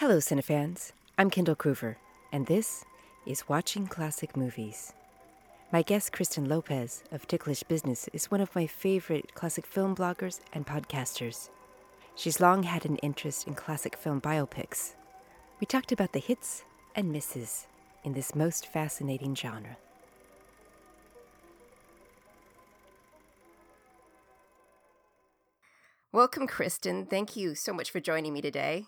Hello, Cinefans. I'm Kendall Cruver, and this is Watching Classic Movies. My guest, Kristen Lopez of Ticklish Business, is one of my favorite classic film bloggers and podcasters. She's long had an interest in classic film biopics. We talked about the hits and misses in this most fascinating genre. Welcome, Kristen. Thank you so much for joining me today.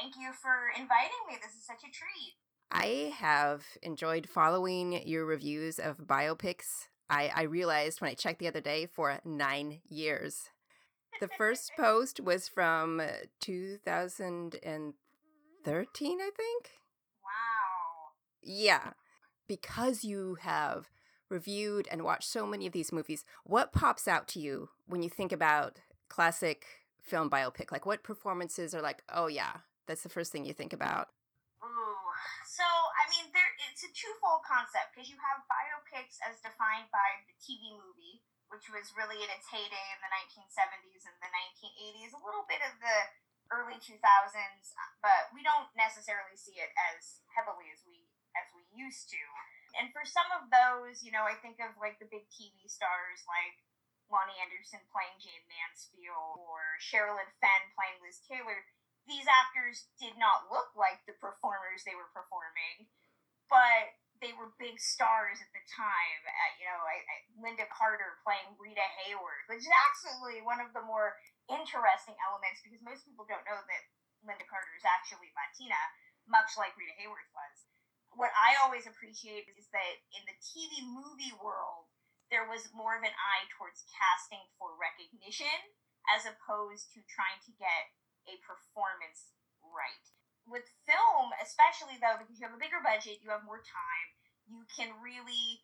Thank you for inviting me. This is such a treat. I have enjoyed following your reviews of biopics. I, I realized when I checked the other day for nine years. The first post was from 2013, I think. Wow. Yeah. Because you have reviewed and watched so many of these movies, what pops out to you when you think about classic film biopic? Like, what performances are like, oh, yeah, that's the first thing you think about? Ooh. So, I mean, there it's a twofold concept because you have biopics as defined by the TV movie, which was really in its heyday in the 1970s and the 1980s, a little bit of the early 2000s, but we don't necessarily see it as heavily as we as we used to. And for some of those, you know, I think of like the big TV stars like Loni Anderson playing Jayne Mansfield or Sherilyn Fenn playing Liz Taylor. These actors did not look like the performers they were performing, but they were big stars at the time. Uh, you know, I, I, Lynda Carter playing Rita Hayworth, which is actually one of the more interesting elements because most people don't know that Lynda Carter is actually Latina, much like Rita Hayworth was. What I always appreciate is that in the TV movie world, there was more of an eye towards casting for recognition as opposed to trying to get a performance right. With film, especially though, because you have a bigger budget, you have more time, you can really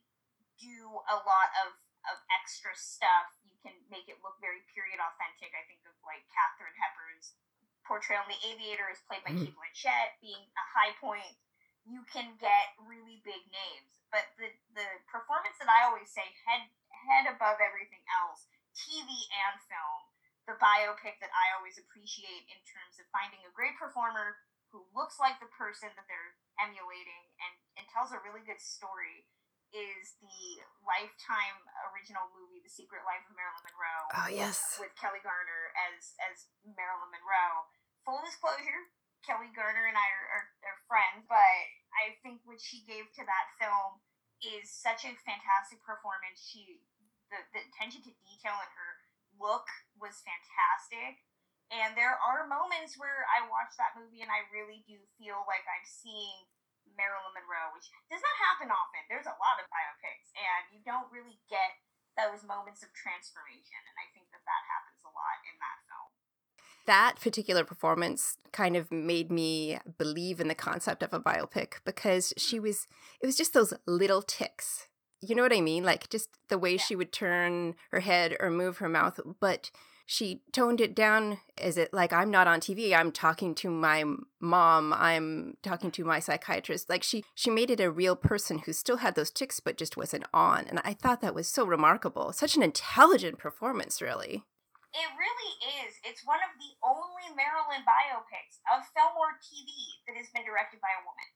do a lot of, of extra stuff. You can make it look very period authentic. I think of like Katharine Hepburn's portrayal in The Aviator is played by mm-hmm. Cate Blanchett being a high point. You can get really big names. But the, the performance that I always say head head above everything else, TV and film, the biopic that I always appreciate in terms of finding a great performer who looks like the person that they're emulating and, and tells a really good story is the Lifetime original movie, The Secret Life of Marilyn Monroe. Oh yes, with Kelli Garner as as Marilyn Monroe. Full disclosure, Kelli Garner and I are, are, are friends, but I think what she gave to that film is such a fantastic performance. She the, the attention to detail in her look was fantastic. And there are moments where I watch that movie and I really do feel like I'm seeing Marilyn Monroe, which does not happen often. There's a lot of biopics, and you don't really get those moments of transformation. And I think that that happens a lot in that film. That particular performance kind of made me believe in the concept of a biopic because she was, it was just those little ticks you know what I mean? Like just the way yeah. she would turn her head or move her mouth, but she toned it down as it like I'm not on TV, I'm talking to my mom, I'm talking to my psychiatrist. Like she she made it a real person who still had those ticks but just wasn't on. And I thought that was so remarkable. Such an intelligent performance, really. It really is. It's one of the only Marilyn biopics of film or TV that has been directed by a woman.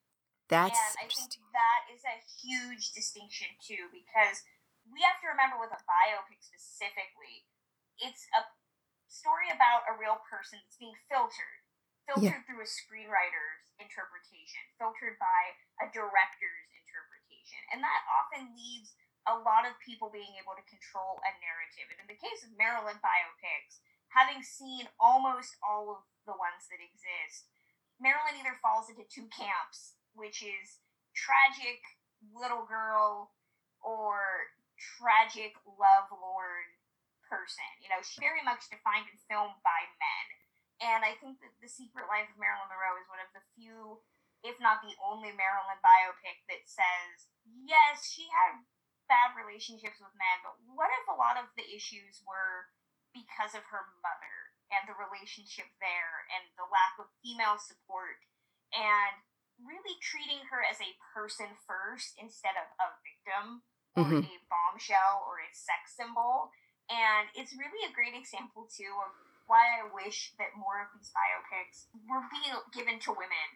That's and I think that is a huge distinction too, because we have to remember with a biopic specifically, it's a story about a real person that's being filtered, filtered yeah. through a screenwriter's interpretation, filtered by a director's interpretation, and that often leaves a lot of people being able to control a narrative. And in the case of Marilyn biopics, having seen almost all of the ones that exist, Marilyn either falls into two camps which is tragic little girl or tragic lovelorn person. You know, she's very much defined in film by men. And I think that The Secret Life of Marilyn Monroe is one of the few, if not the only Marilyn biopic that says, yes, she had bad relationships with men, but what if a lot of the issues were because of her mother and the relationship there and the lack of female support and really treating her as a person first instead of a victim or mm-hmm. a bombshell or a sex symbol. And it's really a great example too of why I wish that more of these biopics were being given to women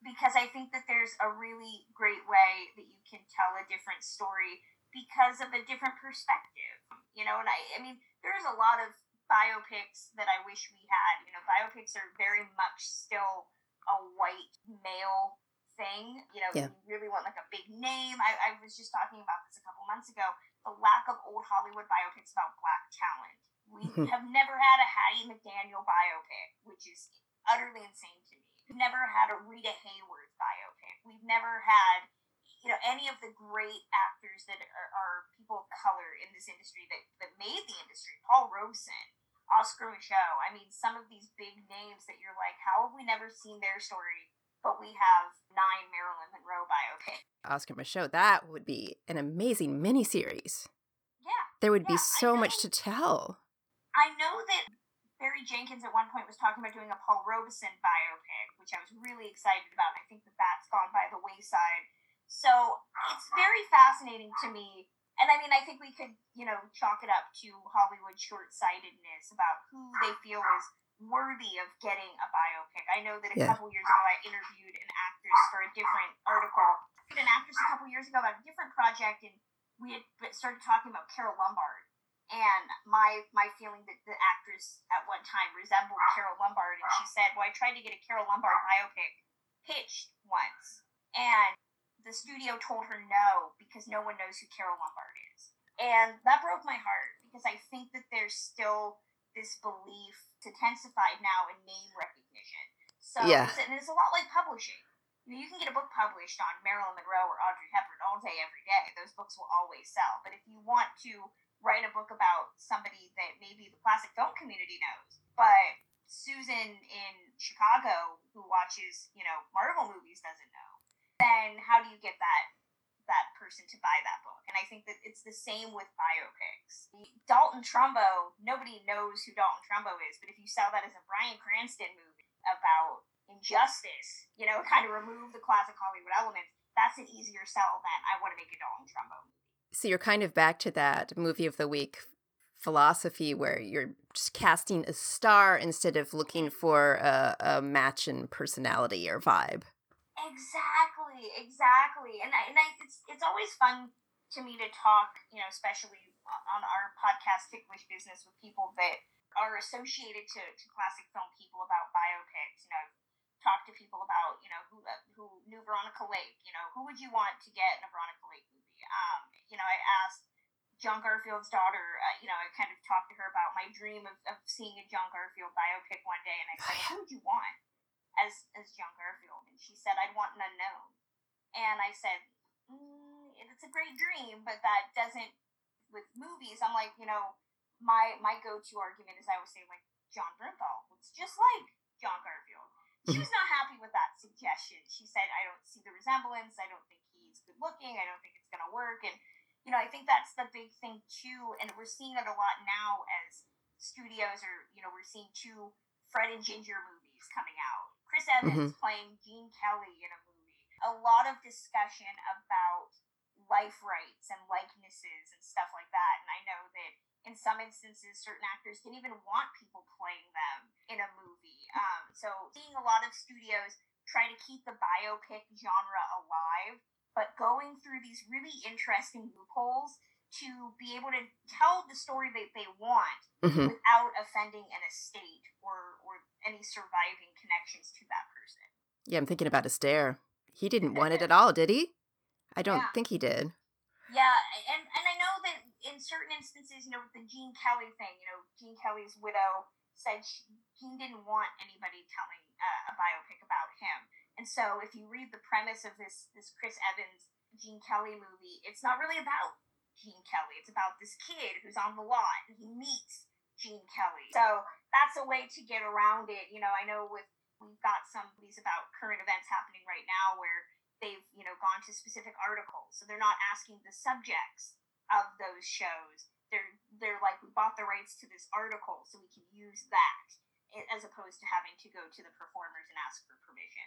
because I think that there's a really great way that you can tell a different story because of a different perspective. You know, and I I mean there's a lot of biopics that I wish we had. You know, biopics are very much still a white male thing. You know, yeah. you really want like a big name. I, I was just talking about this a couple months ago. The lack of old Hollywood biopics about black talent. We mm-hmm. have never had a Hattie McDaniel biopic, which is utterly insane to me. We've never had a Rita Hayworth biopic. We've never had, you know, any of the great actors that are, are people of color in this industry that, that made the industry. Paul Robeson, Oscar Micheaux. I mean, some of these big names that you're like, how have we never seen their story but we have nine Marilyn Monroe biopics. Oscar Micheaux, that would be an amazing miniseries. Yeah. There would yeah, be so much to tell. I know that Barry Jenkins at one point was talking about doing a Paul Robeson biopic, which I was really excited about. I think that that's gone by the wayside. So it's very fascinating to me. And I mean, I think we could, you know, chalk it up to Hollywood short sightedness about who they feel is worthy of getting a biopic. I know that a yeah. couple years ago I interviewed an actress for a different article. An actress a couple years ago about a different project, and we had started talking about Carole Lombard. And my my feeling that the actress at one time resembled Carole Lombard, and she said, "Well, I tried to get a Carole Lombard biopic pitched once, and the studio told her no because no one knows who Carole Lombard is." And that broke my heart because I think that there's still this belief intensified now in name recognition. So yeah. it's, and it's a lot like publishing. You, know, you can get a book published on Marilyn Monroe or Audrey Hepburn all day, every day. Those books will always sell. But if you want to write a book about somebody that maybe the classic film community knows, but Susan in Chicago who watches, you know, Marvel movies doesn't know, then how do you get that that person to buy that book. And I think that it's the same with biopics. Dalton Trumbo, nobody knows who Dalton Trumbo is, but if you sell that as a Bryan Cranston movie about injustice, you know, kind of remove the classic Hollywood elements, that's an easier sell than I want to make a Dalton Trumbo movie. So you're kind of back to that movie of the week philosophy where you're just casting a star instead of looking for a, a match in personality or vibe. Exactly, exactly. And I, and I, it's it's always fun to me to talk, you know, especially on our podcast Ticklish Business with people that are associated to, to classic film people about biopics. You know, talk to people about, you know, who who knew Veronica Lake. You know, who would you want to get in a Veronica Lake movie? Um, you know, I asked John Garfield's daughter. Uh, you know, I kind of talked to her about my dream of, of seeing a John Garfield biopic one day, and I said, who would you want? As as John Garfield, and she said I'd want an unknown, and I said mm, it's a great dream, but that doesn't with movies. I'm like you know my my go to argument is I always say like Jon Bernthal looks just like John Garfield. She was not happy with that suggestion. She said I don't see the resemblance. I don't think he's good looking. I don't think it's gonna work, and you know I think that's the big thing too, and we're seeing it a lot now as studios are you know we're seeing two Fred and Ginger movies coming out Chris Evans mm-hmm. playing Gene Kelly in a movie. A lot of discussion about life rights and likenesses and stuff like that. And I know that in some instances, certain actors didn't even want people playing them in a movie. Um, so seeing a lot of studios try to keep the biopic genre alive, but going through these really interesting loopholes to be able to tell the story that they want mm-hmm. without offending an estate or any surviving connections to that person. Yeah, I'm thinking about Astaire. He didn't want it at all, did he? I don't yeah. think he did. Yeah, and and I know that in certain instances, you know, with the Gene Kelly thing, you know, Gene Kelly's widow said she, Gene didn't want anybody telling uh, a biopic about him. And so, if you read the premise of this this Chris Evans Gene Kelly movie, it's not really about Gene Kelly. It's about this kid who's on the lot and he meets Gene Kelly. So that's a way to get around it. You know, I know with we've got some these about current events happening right now where they've you know gone to specific articles, so they're not asking the subjects of those shows. They're they're like we bought the rights to this article, so we can use that as opposed to having to go to the performers and ask for permission.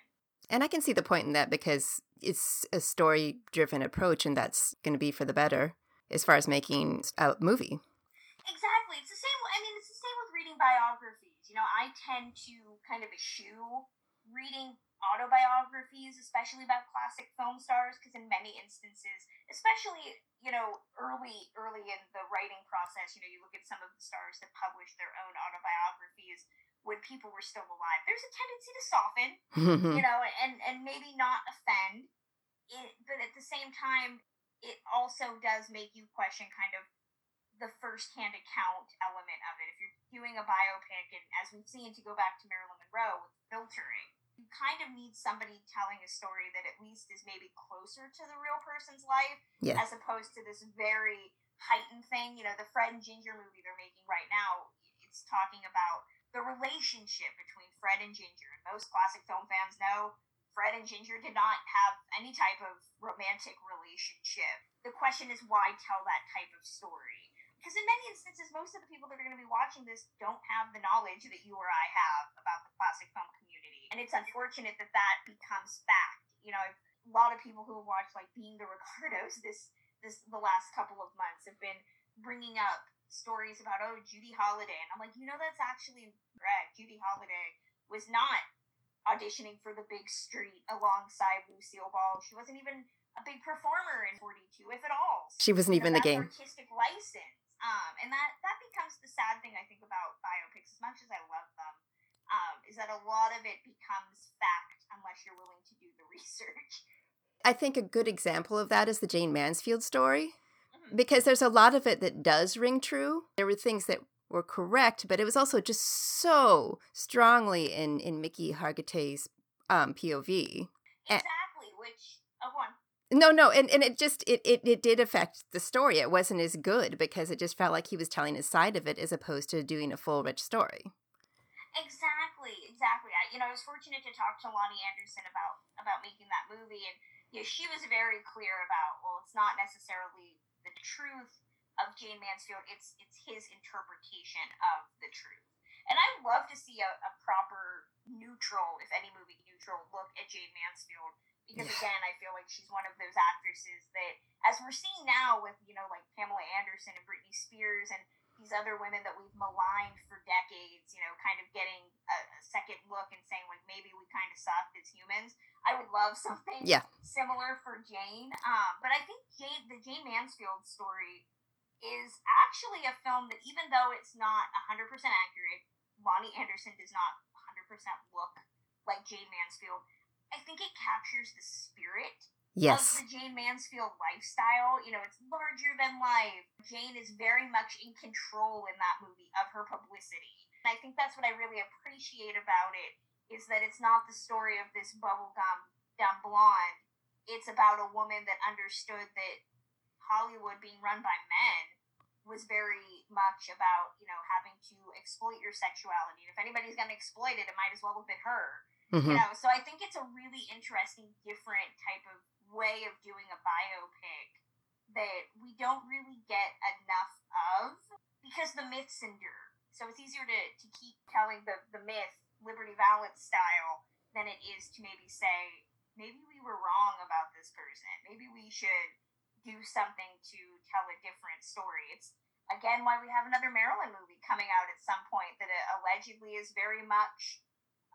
And I can see the point in that because it's a story driven approach, and that's going to be for the better as far as making a movie. Exactly. It's the same. I mean, it's the same with reading biographies. You You know, I tend to kind of eschew reading autobiographies, especially about classic film stars, because in many instances, especially you know early early in the writing process, you know you look at some of the stars that published their own autobiographies when people were still alive. There's a tendency to soften, you know, and and maybe not offend. It, but at the same time, it also does make you question kind of the first-hand account element of it. If you're doing a biopic, and as we've seen, to go back to Marilyn Monroe with filtering, you kind of need somebody telling a story that at least is maybe closer to the real person's life yeah. as opposed to this very heightened thing. You know, the Fred and Ginger movie they're making right now, it's talking about the relationship between Fred and Ginger. And most classic film fans know Fred and Ginger did not have any type of romantic relationship. The question is why tell that type of story? Because in many instances, most of the people that are going to be watching this don't have the knowledge that you or I have about the classic film community. And it's unfortunate that that becomes fact. You know, a lot of people who have watched like Being the Ricardos this this the last couple of months have been bringing up stories about oh Judy Holliday, and I'm like, you know, that's actually correct. Judy Holliday was not auditioning for the big street alongside Lucille Ball. She wasn't even a big performer in 42, if at all. She wasn't even in the game. Artistic license. Um, and that that becomes the sad thing I think about biopics. As much as I love them, um, is that a lot of it becomes fact unless you're willing to do the research. I think a good example of that is the Jayne Mansfield story, mm-hmm. because there's a lot of it that does ring true. There were things that were correct, but it was also just so strongly in in Mickey Hargitay's um, POV. Exactly, and, which oh, one. No, no, and, and it just it, it it did affect the story. It wasn't as good because it just felt like he was telling his side of it as opposed to doing a full rich story. Exactly, exactly. I, you know, I was fortunate to talk to Loni Anderson about about making that movie, and you know, she was very clear about well, it's not necessarily the truth of Jayne Mansfield; it's it's his interpretation of the truth. And I love to see a, a proper neutral, if any movie neutral, look at Jayne Mansfield because yeah. again, I feel like she's one of those actresses that, as we're seeing now with you know like Pamela Anderson and Britney Spears and these other women that we've maligned for decades, you know, kind of getting a, a second look and saying like maybe we kind of sucked as humans. I would love something yeah. similar for Jayne, Um, but I think Jayne, the Jayne Mansfield story is actually a film that even though it's not 100% accurate, Loni Anderson does not 100% look like Jayne Mansfield. I think it captures the spirit yes. of the Jayne Mansfield lifestyle. You know, it's larger than life. Jayne is very much in control in that movie of her publicity. And I think that's what I really appreciate about it is that it's not the story of this bubblegum dumb blonde. It's about a woman that understood that Hollywood being run by men was very much about, you know, having to exploit your sexuality. If anybody's going to exploit it, it might as well have been her. Mm-hmm. You know, so I think it's a really interesting, different type of way of doing a biopic that we don't really get enough of because the myths endure. So it's easier to, to keep telling the, the myth Liberty Valance style than it is to maybe say, maybe we were wrong about this person. Maybe we should do something to tell a different story. It's again why we have another Marilyn movie coming out at some point that uh, allegedly is very much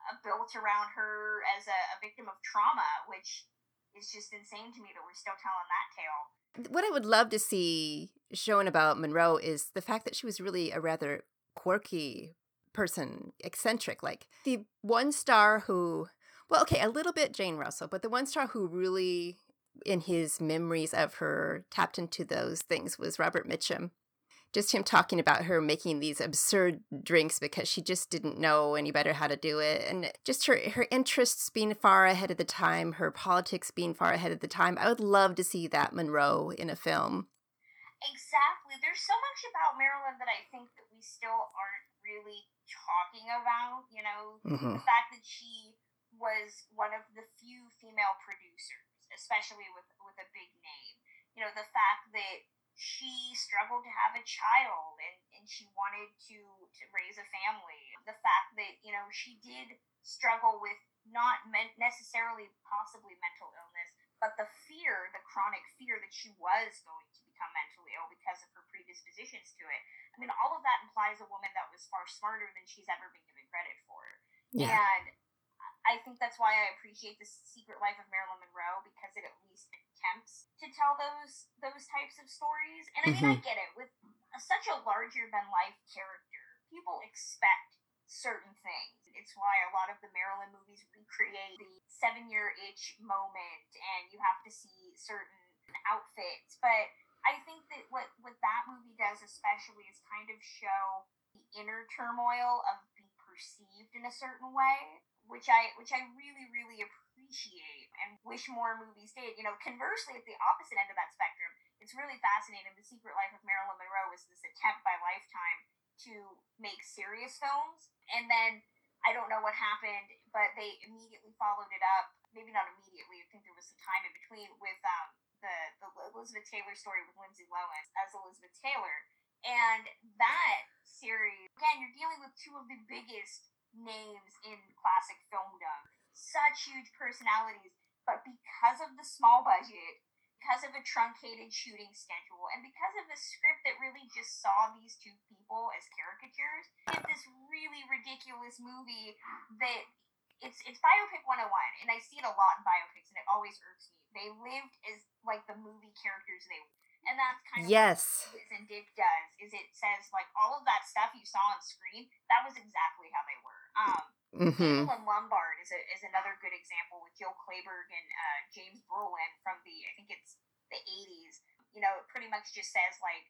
uh, built around her as a, a victim of trauma, which is just insane to me that we're still telling that tale. What I would love to see shown about Monroe is the fact that she was really a rather quirky person, eccentric. Like the one star who, well, okay, a little bit Jane Russell, but the one star who really, in his memories of her, tapped into those things was Robert Mitchum. Just him talking about her making these absurd drinks because she just didn't know any better how to do it. And just her her interests being far ahead of the time her politics being far ahead of the time. I would love to see that monroe in a film. Exactly. There's so much about marilyn that i think that we still aren't really talking about you know? Mm-hmm. the fact that she was one of the few female producers especially with with a big name you know the fact that she struggled to have a child and, and she wanted to, to raise a family. The fact that, you know, she did struggle with not meant necessarily possibly mental illness, but the fear, the chronic fear that she was going to become mentally ill because of her predispositions to it. I mean, all of that implies a woman that was far smarter than she's ever been given credit for. Yeah. And I think that's why I appreciate the Secret Life of Marilyn Monroe because it at least attempts to tell those those types of stories. And I mean, Mm-hmm. I get it with such a larger than life character, people expect certain things. It's why a lot of the Marilyn movies recreate the seven year itch moment, and you have to see certain outfits. But I think that what what that movie does, especially, is kind of show the inner turmoil of being perceived in a certain way, which I which I really really appreciate and wish more movies did. You know, conversely, at the opposite end of that spectrum, it's really fascinating. The Secret Life of Marilyn Monroe was this attempt by Lifetime to make serious films, and then I don't know what happened, but they immediately followed it up. Maybe not immediately. I think there was some time in between with um, the the Elizabeth Taylor story with Lindsay Lohan as Elizabeth Taylor, and that series again, you're dealing with two of the biggest names in classic filmdom, such huge personalities, but because of the small budget, because of a truncated shooting schedule, and because of a script that really just saw these two people as caricatures, get this really ridiculous movie that it's it's biopic 101 and i see it a lot in biopics and it always irks me they lived as like the movie characters they were. and that's kind of Yes. what and Dick does is it says like all of that stuff you saw on screen that was exactly how they were um Mm-hmm. Lombard is, a, is another good example with Joe Clayburgh and uh, James Brolin from the I think it's the 80s. You know, it pretty much just says like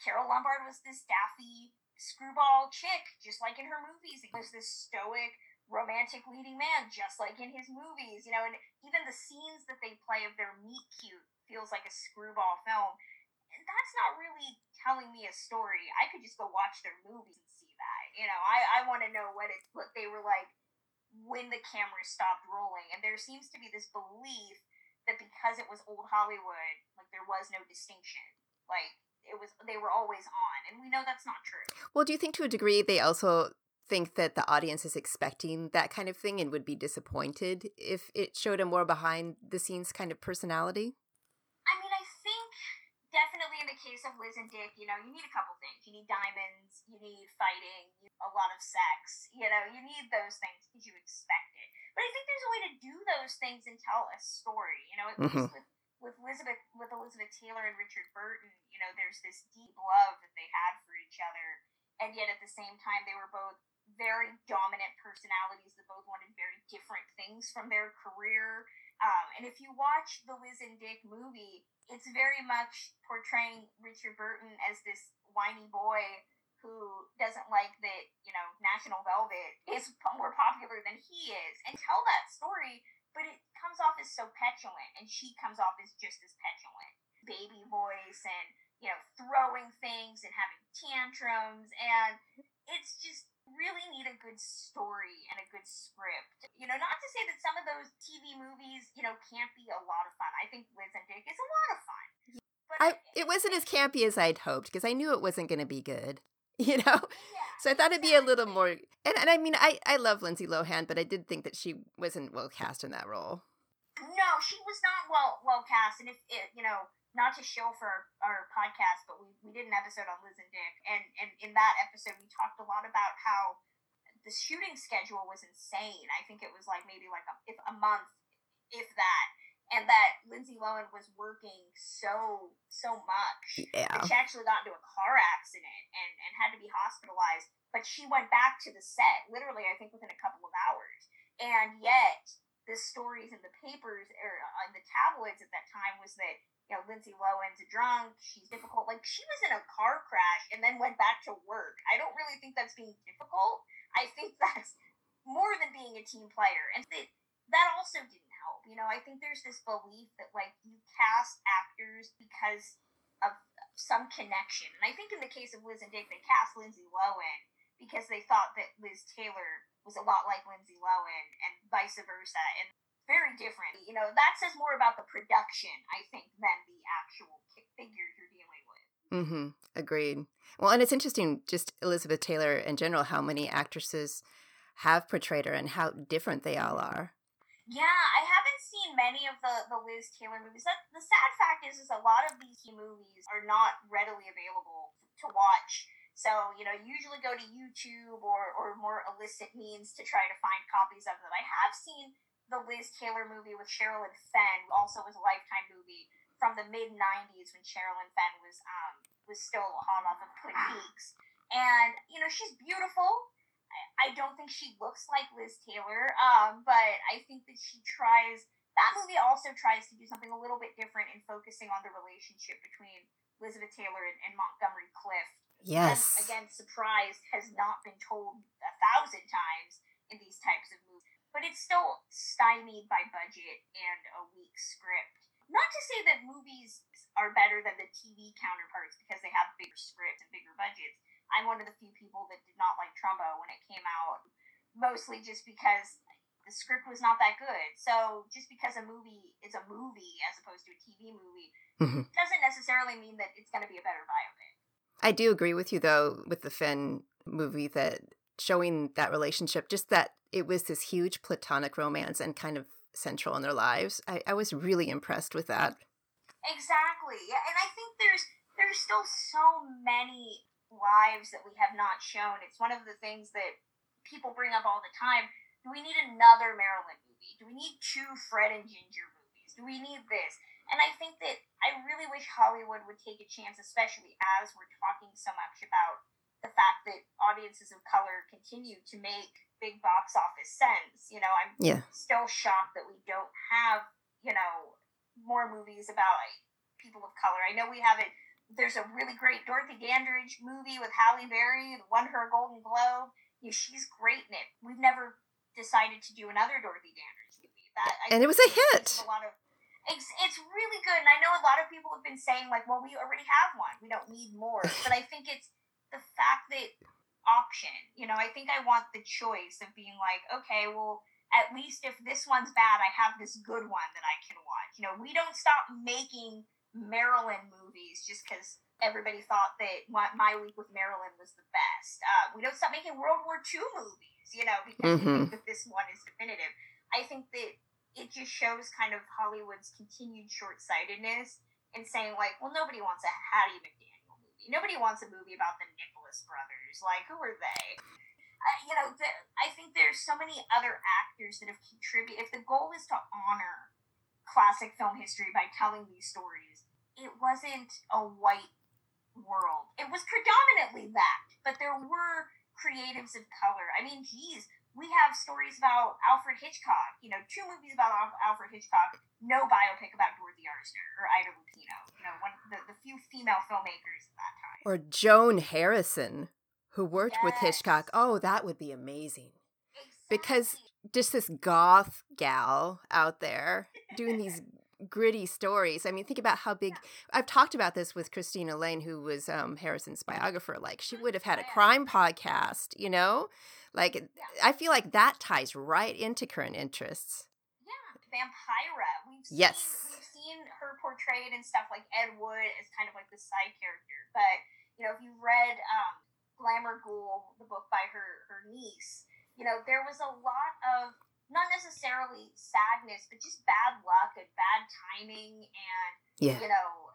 Carole Lombard was this daffy screwball chick, just like in her movies. He was this stoic, romantic leading man, just like in his movies. You know, and even the scenes that they play of their meet cute feels like a screwball film. And that's not really telling me a story. I could just go watch their movies that. You know, I, I want to know what it what they were like when the camera stopped rolling. And there seems to be this belief that because it was old Hollywood, like there was no distinction. Like it was they were always on. And we know that's not true. Well, do you think to a degree they also think that the audience is expecting that kind of thing and would be disappointed if it showed a more behind the scenes kind of personality? I mean, I think definitely in the case of Liz and Dick, you know, you need a couple things. You need diamonds, you need fighting, you a lot of sex. You know, you need those things because you expect it. But I think there's a way to do those things and tell a story. You know, at Mhm. least with with Elizabeth with Elizabeth Taylor and Richard Burton, you know, there's this deep love that they had for each other, and yet at the same time they were both very dominant personalities that both wanted very different things from their career. Um, and if you watch the Liz and Dick movie, it's very much portraying Richard Burton as this whiny boy who doesn't like that, you know, National Velvet is more popular than he is, and tell that story, but it comes off as so petulant, and she comes off as just as petulant. Baby voice and, you know, throwing things and having tantrums, and it's just really need a good story and a good script. You know, not to say that some of those TV movies, you know, can't be a lot of fun. I think Liz and Dick is a lot of fun. But I it wasn't as campy as I'd hoped because I knew it wasn't going to be good. You know, yeah, so I thought it'd be a little more. And, and I mean, I I love Lindsay Lohan, but I did think that she wasn't well cast in that role. No, she was not well well cast, and if it, you know, not to show for our podcast, but we, we did an episode on Liz and Dick, and and in that episode we talked a lot about how the shooting schedule was insane. I think it was like maybe like a, if a month, if that, and that Lindsay Lohan was working so so much Yeah. that she actually got into a car accident and, and had to be hospitalized. But she went back to the set, literally, I think within a couple of hours. And yet, the stories in the papers or uh, on the tabloids at that time was that, you know, Lindsay Lohan's a drunk, she's difficult. Like, she was in a car crash and then went back to work. I don't really think that's being difficult. I think that's more than being a team player. And that, that also didn't help. You know, I think there's this belief that, like, you cast actors because of some connection. And I think in the case of Liz and Dick, they cast Lindsay Lohan because they thought that Liz Taylor was a lot like Lindsay Lohan and vice versa. And very different. You know, that says more about the production, I think, than the actual figures you're dealing with. Mm-hmm. Agreed. Well, and it's interesting, just Elizabeth Taylor in general, how many actresses have portrayed her and how different they all are. Yeah, I haven't seen many of the, the Liz Taylor movies. That, the sad fact is, is a lot of these movies are not readily available to watch. So, you know, usually go to YouTube or, or more illicit means to try to find copies of them. I have seen the Liz Taylor movie with Sherilyn Fenn, also was a Lifetime movie from the mid '90s when Sherilyn Fenn was um, was still hot off of Twin Peaks, and you know she's beautiful. I, I don't think she looks like Liz Taylor, um, but I think that she tries. That movie also tries to do something a little bit different in focusing on the relationship between Elizabeth Taylor and, and Montgomery Clift. Yes. And again, surprise has not been told a thousand times in these types of movies but it's still stymied by budget and a weak script. Not to say that movies are better than the TV counterparts because they have bigger scripts and bigger budgets. I'm one of the few people that did not like Trumbo when it came out, mostly just because the script was not that good. So just because a movie is a movie as opposed to a TV movie mm-hmm. doesn't necessarily mean that it's going to be a better biopic. I do agree with you though with the Fenn movie that showing that relationship, just that it was this huge platonic romance and kind of central in their lives. I, I was really impressed with that. Exactly. And I think there's there's still so many lives that we have not shown. It's one of the things that people bring up all the time. Do we need another Marilyn movie? Do we need two Fred and Ginger movies? Do we need this? And I think that I really wish Hollywood would take a chance, especially as we're talking so much about the fact that audiences of color continue to make big box office sense. You know, I'm yeah. still shocked that we don't have, you know, more movies about people of color. I know we have it. There's a really great Dorothy Dandridge movie with Halle Berry, that won her a Golden Globe. You know, she's great in it. We've never decided to do another Dorothy Dandridge movie. That I and it was a hit. A lot of it's, it's really good, and I know a lot of people have been saying like, "Well, we already have one. We don't need more." But I think it's the fact that option, you know, I think I want the choice of being like, okay, well, at least if this one's bad, I have this good one that I can watch. You know, we don't stop making Marilyn movies just because everybody thought that My Week with Marilyn was the best. Uh, we don't stop making World War II movies, you know, because mm-hmm. we think that this one is definitive. I think that it just shows kind of Hollywood's continued short sightedness in saying, like, well, nobody wants a Hattie McDaniel Nobody wants a movie about the Nicholas brothers. Like, who are they? Uh, you know, the, I think there's so many other actors that have contributed. If the goal is to honor classic film history by telling these stories, it wasn't a white world. It was predominantly that, but there were creatives of color. I mean, geez, we have stories about Alfred Hitchcock. You know, two movies about Alfred Hitchcock. No biopic about Dorothy Arzner or Ida Lupino. You know, one the, the few female filmmakers at that time. Or Joan Harrison, who worked yes. with Hitchcock. Oh, that would be amazing. Exactly. Because just this goth gal out there doing these gritty stories. I mean, think about how big. I've talked about this with Christina Lane, who was um, Harrison's biographer. Like, she would have had a crime podcast, you know? Like, yeah. I feel like that ties right into current interests. Vampira. We've seen, yes. We've seen her portrayed in stuff like Ed Wood as kind of like the side character. But you know, if you read um, Glamour Ghoul, the book by her her niece, you know, there was a lot of not necessarily sadness, but just bad luck and bad timing, and yeah. you know,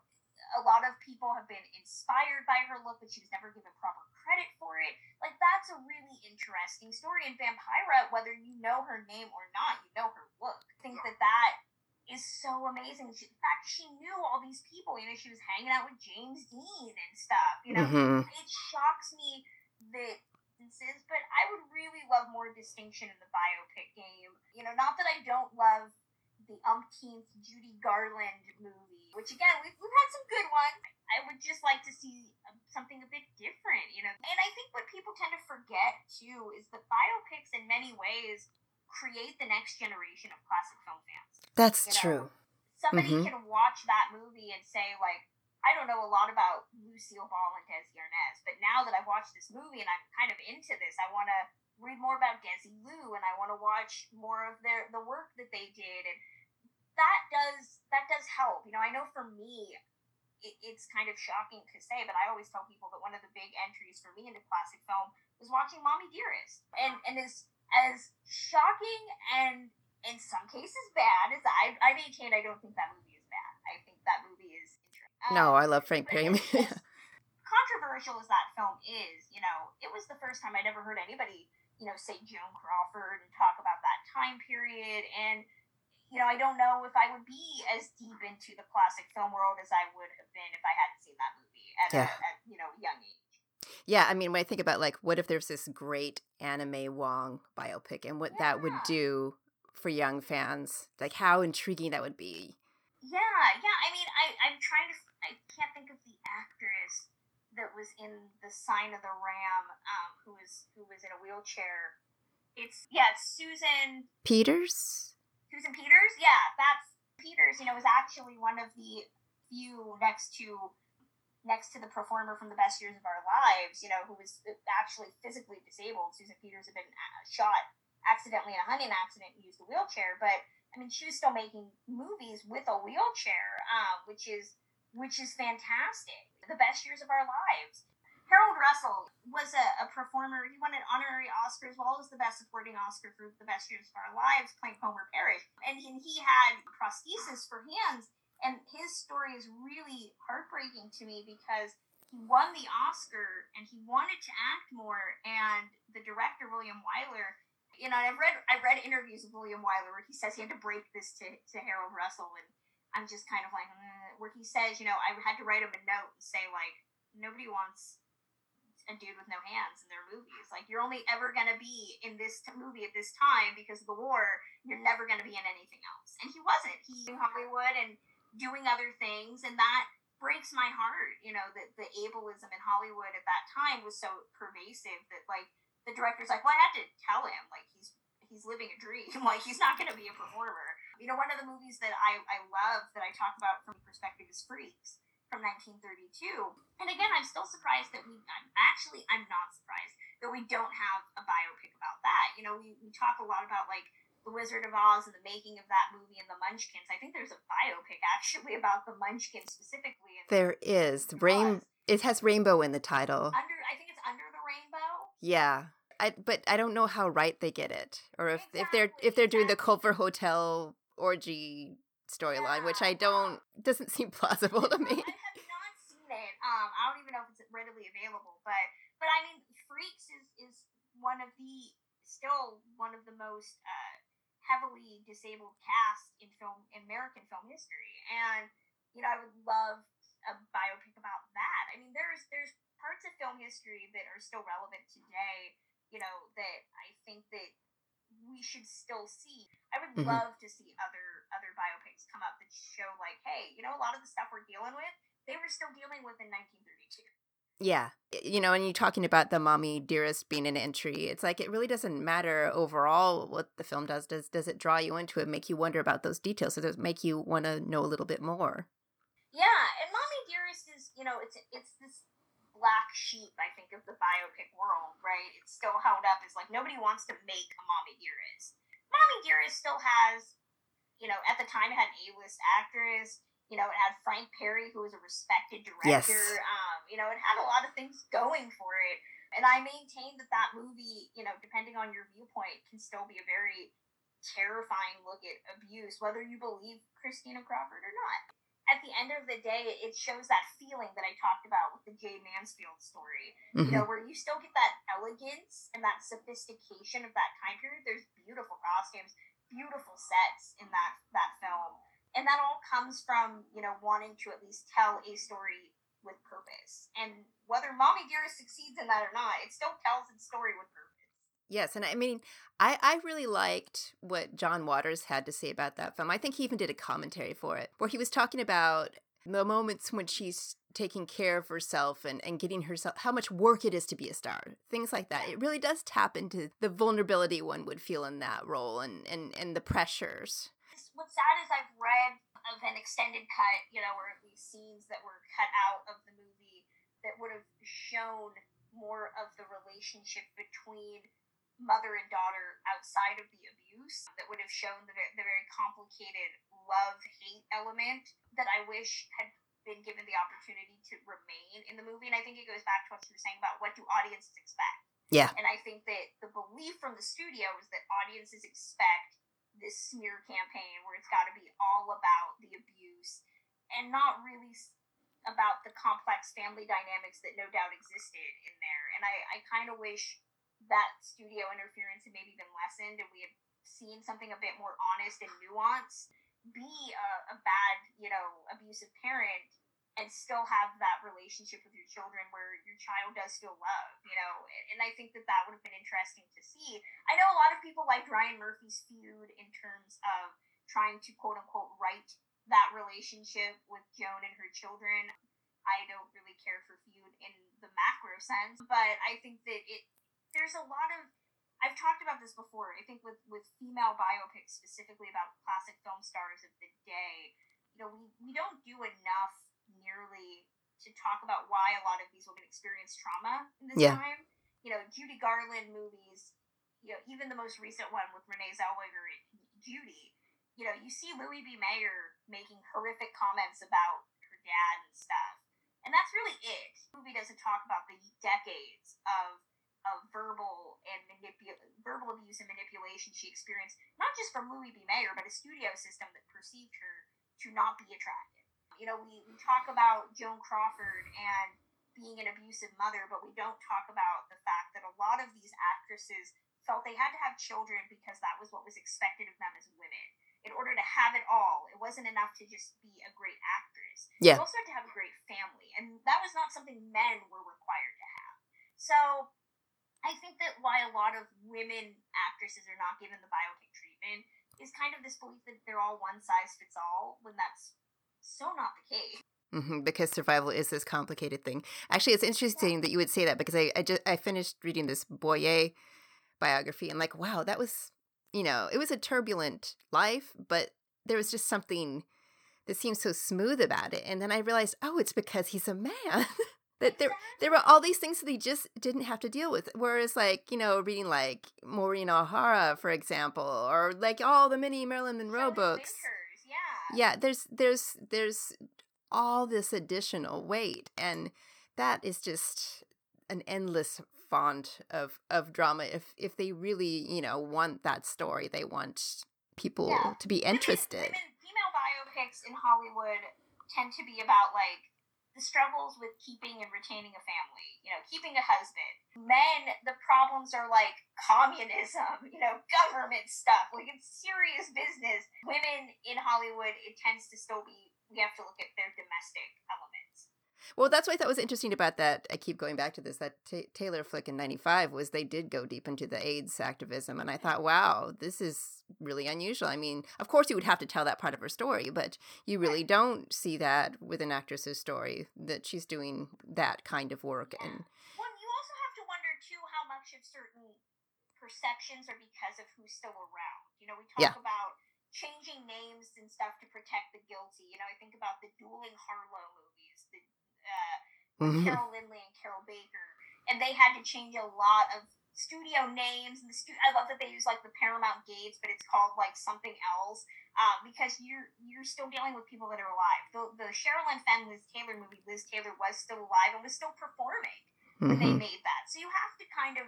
a lot of people have been inspired by her look, but she was never given proper credit for it. Like that's a really interesting story. And Vampira, whether you know her name or not, you know her look. I think that that is so amazing. She, in fact, she knew all these people. You know, she was hanging out with James Dean and stuff. You know, mm-hmm. it shocks me that this is. but I would really love more distinction in the biopic game. You know, not that I don't love the umpteenth Judy Garland movie, which again, we've, we've had some good ones. I would just like to see um, something a bit different, you know. And I think what people tend to forget too is that biopics, in many ways, create the next generation of classic film fans. That's you know? true. Somebody mm-hmm. can watch that movie and say, like, I don't know a lot about Lucille Ball and Desi Arnaz, but now that I've watched this movie and I'm kind of into this, I want to read more about Desilu and I want to watch more of their the work that they did and that does that does help. You know, I know for me, it, it's kind of shocking to say, but I always tell people that one of the big entries for me into classic film was watching Mommy Dearest, and and as as shocking and in some cases bad as I I maintain, I don't think that movie is bad. I think that movie is. Um, no, I love Frank Perry. controversial as that film is, you know, it was the first time I'd ever heard anybody, you know, say Joan Crawford and talk about that time period. And, you know, I don't know if I would be as deep into the classic film world as I would have been if I hadn't seen that movie at, yeah. a, at you know, young age. Yeah, I mean, when I think about like, what if there's this great Anna May Wong biopic and what yeah. that would do for young fans? Like, how intriguing that would be. Yeah, yeah. I mean, I, I'm trying to, I can't think of the actress that was in the Sign of the Ram, um, who was who was in a wheelchair. It's yeah, it's Susan Peters. Susan Peters, yeah, that's Peters. You know, was actually one of the few next to next to the performer from the best years of our lives. You know, who was actually physically disabled. Susan Peters had been uh, shot accidentally in a hunting accident and used a wheelchair, but I mean, she was still making movies with a wheelchair, uh, which is which is fantastic the best years of our lives. Harold Russell was a, a, performer. He won an honorary Oscar as well as the Best Supporting Oscar for The Best Years of Our Lives, playing Homer Parrish. And he, he had prosthesis for hands. And his story is really heartbreaking to me because he won the Oscar and he wanted to act more. And the director, William Wyler, you know, I've read I've read interviews with William Wyler where he says he had to break this to, to Harold Russell and I'm just kind of like, mm, where he says, you know, I had to write him a note and say, like, nobody wants a dude with no hands in their movies. Like, you're only ever to be in this t- movie at this time because of the war. You're never to be in anything else. And he wasn't. He in Hollywood and doing other things. And that breaks my heart, you know, that the ableism in Hollywood at that time was so pervasive that, like, the director's like, well, I had to tell him, like, he's he's living a dream. like, he's not to be a performer. You know, one of the movies that I, I love that I talk about from perspective is Freaks from 1932. And again, I'm still surprised that we, I'm, actually, I'm not surprised that we don't have a biopic about that. You know, we, we talk a lot about like The Wizard of Oz and the making of that movie and the Munchkins. I think there's a biopic actually about the Munchkins specifically. There is. The rain, it has rainbow in the title. Under, I think it's Under the Rainbow. Yeah. I, but I don't know how right they get it, or if, exactly, if they're if they're doing exactly. the Culver Hotel orgy storyline, yeah. which I don't doesn't seem plausible to me. I have not seen it. Um, I don't even know if it's readily available, but but I mean, Freaks is is one of the still one of the most uh, heavily disabled casts in film in American film history, and you know I would love a biopic about that. I mean, there's there's parts of film history that are still relevant today. You know that I think that we should still see. I would mm-hmm. love to see other other biopics come up that show like, hey, you know, a lot of the stuff we're dealing with, they were still dealing with in 1932. Yeah. You know, and you're talking about the mommy dearest being an entry. It's like it really doesn't matter overall what the film does. Does does it draw you into it, make you wonder about those details? Does it make you want to know a little bit more? Yeah, and Mommy Dearest is, you know, it's it's this black sheep, I think, of the biopic world, right? It's still held up as like nobody wants to make a Mommy Dearest. Mommy Dearest still has, you know, at the time it had an A-list actress. You know, it had Frank Perry, who was a respected director. Yes. Um, you know, it had a lot of things going for it. And I maintain that that movie, you know, depending on your viewpoint, can still be a very terrifying look at abuse, whether you believe Christina Crawford or not at the end of the day, it shows that feeling that I talked about with the Jayne Mansfield story. Mm-hmm. You know, where you still get that elegance and that sophistication of that time period. There's beautiful costumes, beautiful sets in that that film, and that all comes from you know wanting to at least tell a story with purpose. And whether Mommy Dearest succeeds in that or not, it still tells its story with purpose. Yes, and I mean, I I really liked what John Waters had to say about that film. I think he even did a commentary for it, where he was talking about the moments when she's taking care of herself and, and getting herself how much work it is to be a star things like that it really does tap into the vulnerability one would feel in that role and and, and the pressures what's sad is i've read of an extended cut you know or at least scenes that were cut out of the movie that would have shown more of the relationship between mother and daughter outside of the abuse that would have shown the, the very complicated love hate element that I wish had been given the opportunity to remain in the movie. And I think it goes back to what you were saying about what do audiences expect. Yeah. And I think that the belief from the studio is that audiences expect this smear campaign where it's got to be all about the abuse and not really about the complex family dynamics that no doubt existed in there. And I, I kind of wish that studio interference had maybe been lessened and we had seen something a bit more honest and nuanced. Be a, a bad, you know, abusive parent and still have that relationship with your children where your child does feel love, you know. And I think that that would have been interesting to see. I know a lot of people like Ryan Murphy's feud in terms of trying to quote unquote right that relationship with Joan and her children. I don't really care for feud in the macro sense, but I think that it there's a lot of I've talked about this before. I think with with female biopics specifically about classic film stars of the day, you know, we, we don't do enough nearly to talk about why a lot of these women experience trauma in this yeah. time. You know, Judy Garland movies, you know, even the most recent one with Renee Zellweger, and Judy, you know, you see Louis B. Mayer making horrific comments about her dad and stuff. And that's really it. The movie doesn't talk about the decades of of verbal and manipu- verbal abuse and manipulation she experienced, not just from Louis B. Mayer, but a studio system that perceived her to not be attractive. You know, we, we talk about Joan Crawford and being an abusive mother, but we don't talk about the fact that a lot of these actresses felt they had to have children because that was what was expected of them as women in order to have it all, it wasn't enough to just be a great actress. Yeah. You also had to have a great family, and that was not something men were required to have. So I think that why a lot of women actresses are not given the biopic treatment is kind of this belief that they're all one size fits all, when that's so not the case. Mm-hmm, because survival is this complicated thing. Actually, it's interesting yeah. that you would say that because I I, just, I finished reading this Boyer biography and like wow that was you know, it was a turbulent life, but there was just something that seemed so smooth about it. And then I realized, oh, it's because he's a man. that there there were all these things that he just didn't have to deal with. Whereas like, you know, reading like Maureen O'Hara, for example, or like all the mini Marilyn Monroe books. yeah. Yeah, there's there's there's all this additional weight and that is just an endless font of of drama. If if they really you know want that story they want people yeah. to be interested. women, women, female biopics in hollywood tend to be about like the struggles with keeping and retaining a family you know keeping a husband. Men the problems are like communism you know government stuff like it's serious business. Women in hollywood it tends to still be we have to look at their domestic elements well, that's what I thought was interesting about that. I keep going back to this. That t- Taylor flick in '95 was they did go deep into the AIDS activism, and I thought, wow, this is really unusual. I mean, of course, you would have to tell that part of her story, but you really don't see that with an actress's story that she's doing that kind of work. Yeah. And well, you also have to wonder too how much of certain perceptions are because of who's still around. You know, we talk yeah. about changing names and stuff to protect the guilty. You know, I think about the dueling Harlow movies, the uh, mm-hmm. Carol Lynley and Carroll Baker, and they had to change a lot of studio names. And the stu- I love that they use like the Paramount Gates, but it's called like something else um, because you're you're still dealing with people that are alive. The the Sherilyn Fenn Liz Taylor movie, Liz Taylor was still alive and was still performing when mm-hmm. they made that. So you have to kind of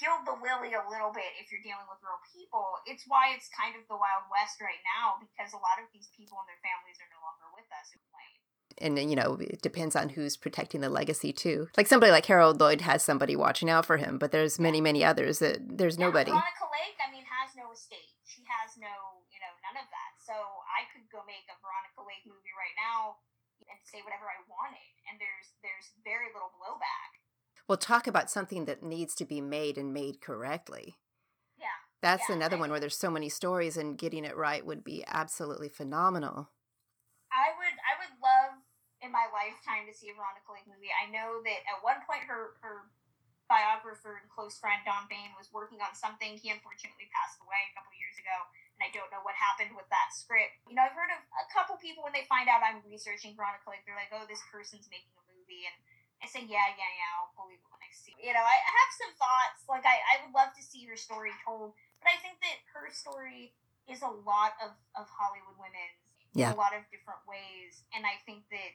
gild the lily a little bit if you're dealing with real people. It's why it's kind of the Wild West right now because a lot of these people and their families are no longer with us and you know it depends on who's protecting the legacy too. Like somebody like harold lloyd has somebody watching out for him but there's many many others that there's yeah, nobody. Veronica lake i mean has no estate. She has no you know none of that. So i could go make a veronica lake movie right now and say whatever i wanted and there's there's very little blowback. Well talk about something that needs to be made and made correctly. Yeah that's yeah. another one where there's so many stories and getting it right would be absolutely phenomenal i would i would love in my lifetime to see a Veronica Lake movie. I know that at one point her her biographer and close friend Don Bain was working on something. He unfortunately passed away a couple years ago, and I don't know what happened with that script. You know, I've heard of a couple people when they find out I'm researching Veronica Lake, they're like, "Oh, this person's making a movie," and I say, "Yeah, yeah, yeah, I'll believe it when I see." It. You know, I, have some thoughts. Like, I I would love to see her story told, but I think that her story is a lot of of Hollywood women's yeah. in a lot of different ways, and I think that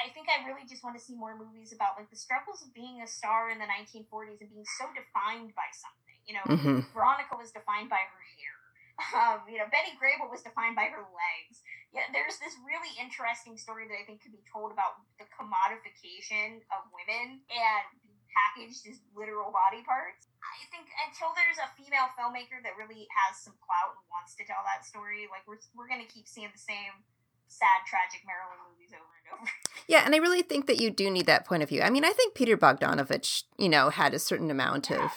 I think I really just want to see more movies about like the struggles of being a star in the 1940s and being so defined by something. You know, mm-hmm. Veronica was defined by her hair. Um, you know, Betty Grable was defined by her legs. Yeah, there's this really interesting story that I think could be told about the commodification of women and packaged as literal body parts. I think until there's a female filmmaker that really has some clout and wants to tell that story, like we're we're gonna keep seeing the same sad, tragic Marilyn movies over and over. Yeah, and I really think that you do need that point of view. I mean, I think Peter Bogdanovich, you know, had a certain amount yeah. of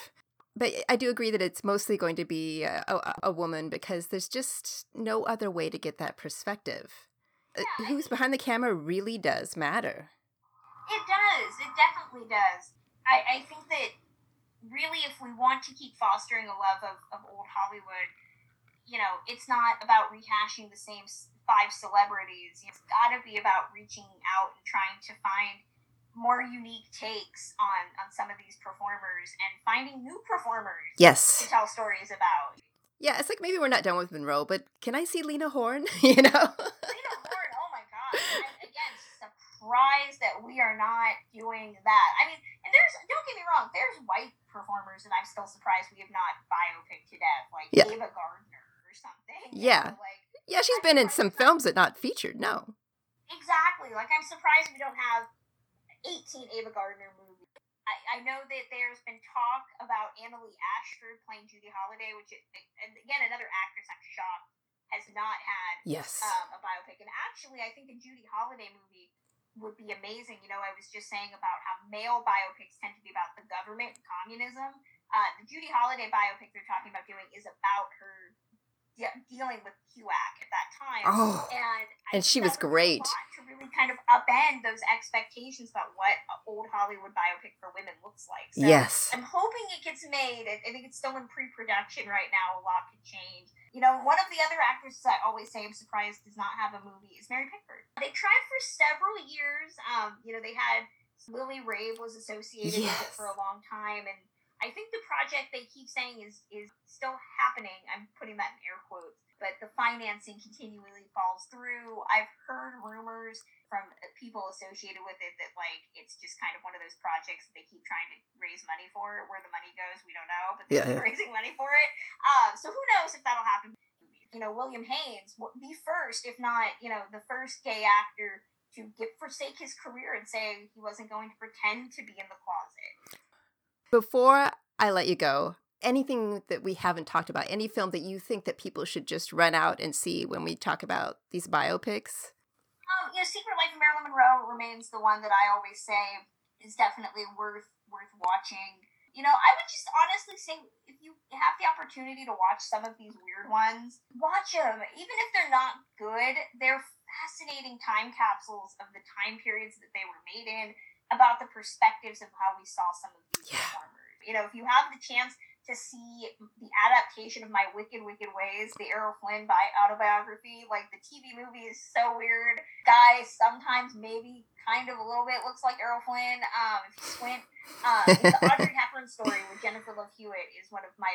but I do agree that it's mostly going to be a, a, a, woman because there's just no other way to get that perspective. Uh, yeah, Who's behind the camera really does matter. It does. It definitely does. I, I think that really, if we want to keep fostering a love of, of old Hollywood, you know, it's not about rehashing the same five celebrities. It's got to be about reaching out and trying to find more unique takes on on some of these performers and finding new performers yes. to tell stories about. Yeah it's like maybe we're not done with monroe but can i see lena horne? You know? Lena horne oh my god. Again surprised that we are not doing that. I mean and there's don't get me wrong there's white performers and i'm still surprised we have not biopic to death like yeah. ava gardner or something. Yeah. Know, like yeah she's been in some films that not featured no exactly like i'm surprised we don't have 18 Ava Gardner movies. I, I know that there's been talk about Annaleigh Ashford playing Judy Holliday, which, is, and again, another actress I'm shocked has not had yes. um, a biopic. And actually, I think a Judy Holliday movie would be amazing. You know, I was just saying about how male biopics tend to be about the government and communism. Uh, the Judy Holliday biopic they're talking about doing is about her de- dealing with HUAC at that time. Oh, and and she was great. To really kind of upend those expectations about what old Hollywood biopic for women looks like. So yes, I'm hoping it gets made. I think it's still in pre-production right now. A lot could change. You know, one of the other actresses I always say I'm surprised does not have a movie is Mary Pickford. They tried for several years. Um, you know, they had Lily Rabe was associated yes. with it for a long time, and I think the project they keep saying is is still happening. I'm putting that in air quotes, but the financing continually falls through. I've heard rumors from people associated with it that like it's just kind of one of those projects that they keep trying to raise money for. Where the money goes, we don't know, but they're yeah, yeah. raising money for it. Um, so who knows if that'll happen? You know, William Haines be first, if not, you know, the first gay actor to get forsake his career and say he wasn't going to pretend to be in the closet. Before I let you go, anything that we haven't talked about, any film that you think that people should just run out and see when we talk about these biopics? Um, you know, Secret Life of Marilyn Monroe remains the one that I always say is definitely worth worth watching. You know, I would just honestly say if you have the opportunity to watch some of these weird ones, watch them. Even if they're not good, they're fascinating time capsules of the time periods that they were made in about the perspectives of how we saw some of these yeah. performers. You know, if you have the chance to see the adaptation of My Wicked Wicked Ways, the Errol Flynn by autobiography, like the TV movie is so weird. Guy sometimes maybe kind of a little bit looks like Errol Flynn. Um, if you squint, um, the Audrey Hepburn story with Jennifer Love Hewitt is one of my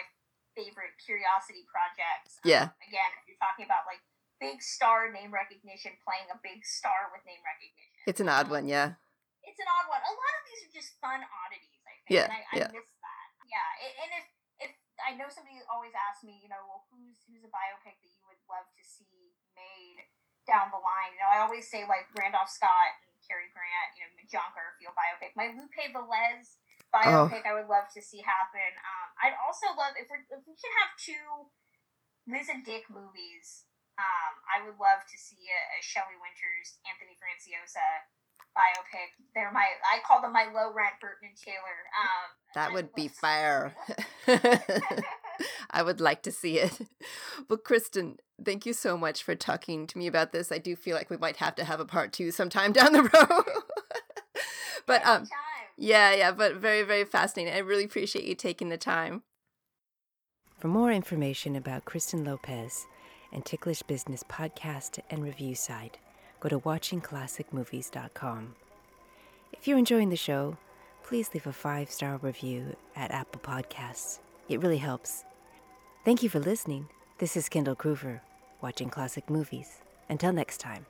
favorite curiosity projects. Um, yeah. Again, if you're talking about like big star name recognition playing a big star with name recognition. It's an odd one, yeah it's an odd one. A lot of these are just fun oddities. I think. Yeah, and I, I miss that. Yeah, and if if I know somebody always asks me, you know, well, who's who's a biopic that you would love to see made down the line? You know, I always say like Randolph Scott and Cary Grant. You know, John Garfield biopic. My Lupe Velez biopic, oh. I would love to see happen. Um, I'd also love if we if we can have two Liz and Dick movies. Um, I would love to see a, a Shelley Winters, Anthony Franciosa biopic. They're my I call them my low rent Burton and Taylor. Um, that would be fair. I would like to see it. But Kristen, thank you so much for talking to me about this. I do feel like we might have to have a part two sometime down the road. but um yeah, yeah, but very, very fascinating. I really appreciate you taking the time. For more information about Kristen Lopez and Ticklish Business podcast and review site, go to watchingclassicmovies.com. If you're enjoying the show, please leave a five star review at Apple Podcasts. It really helps. Thank you for listening. This is Kendall Cruver, watching classic movies. Until next time.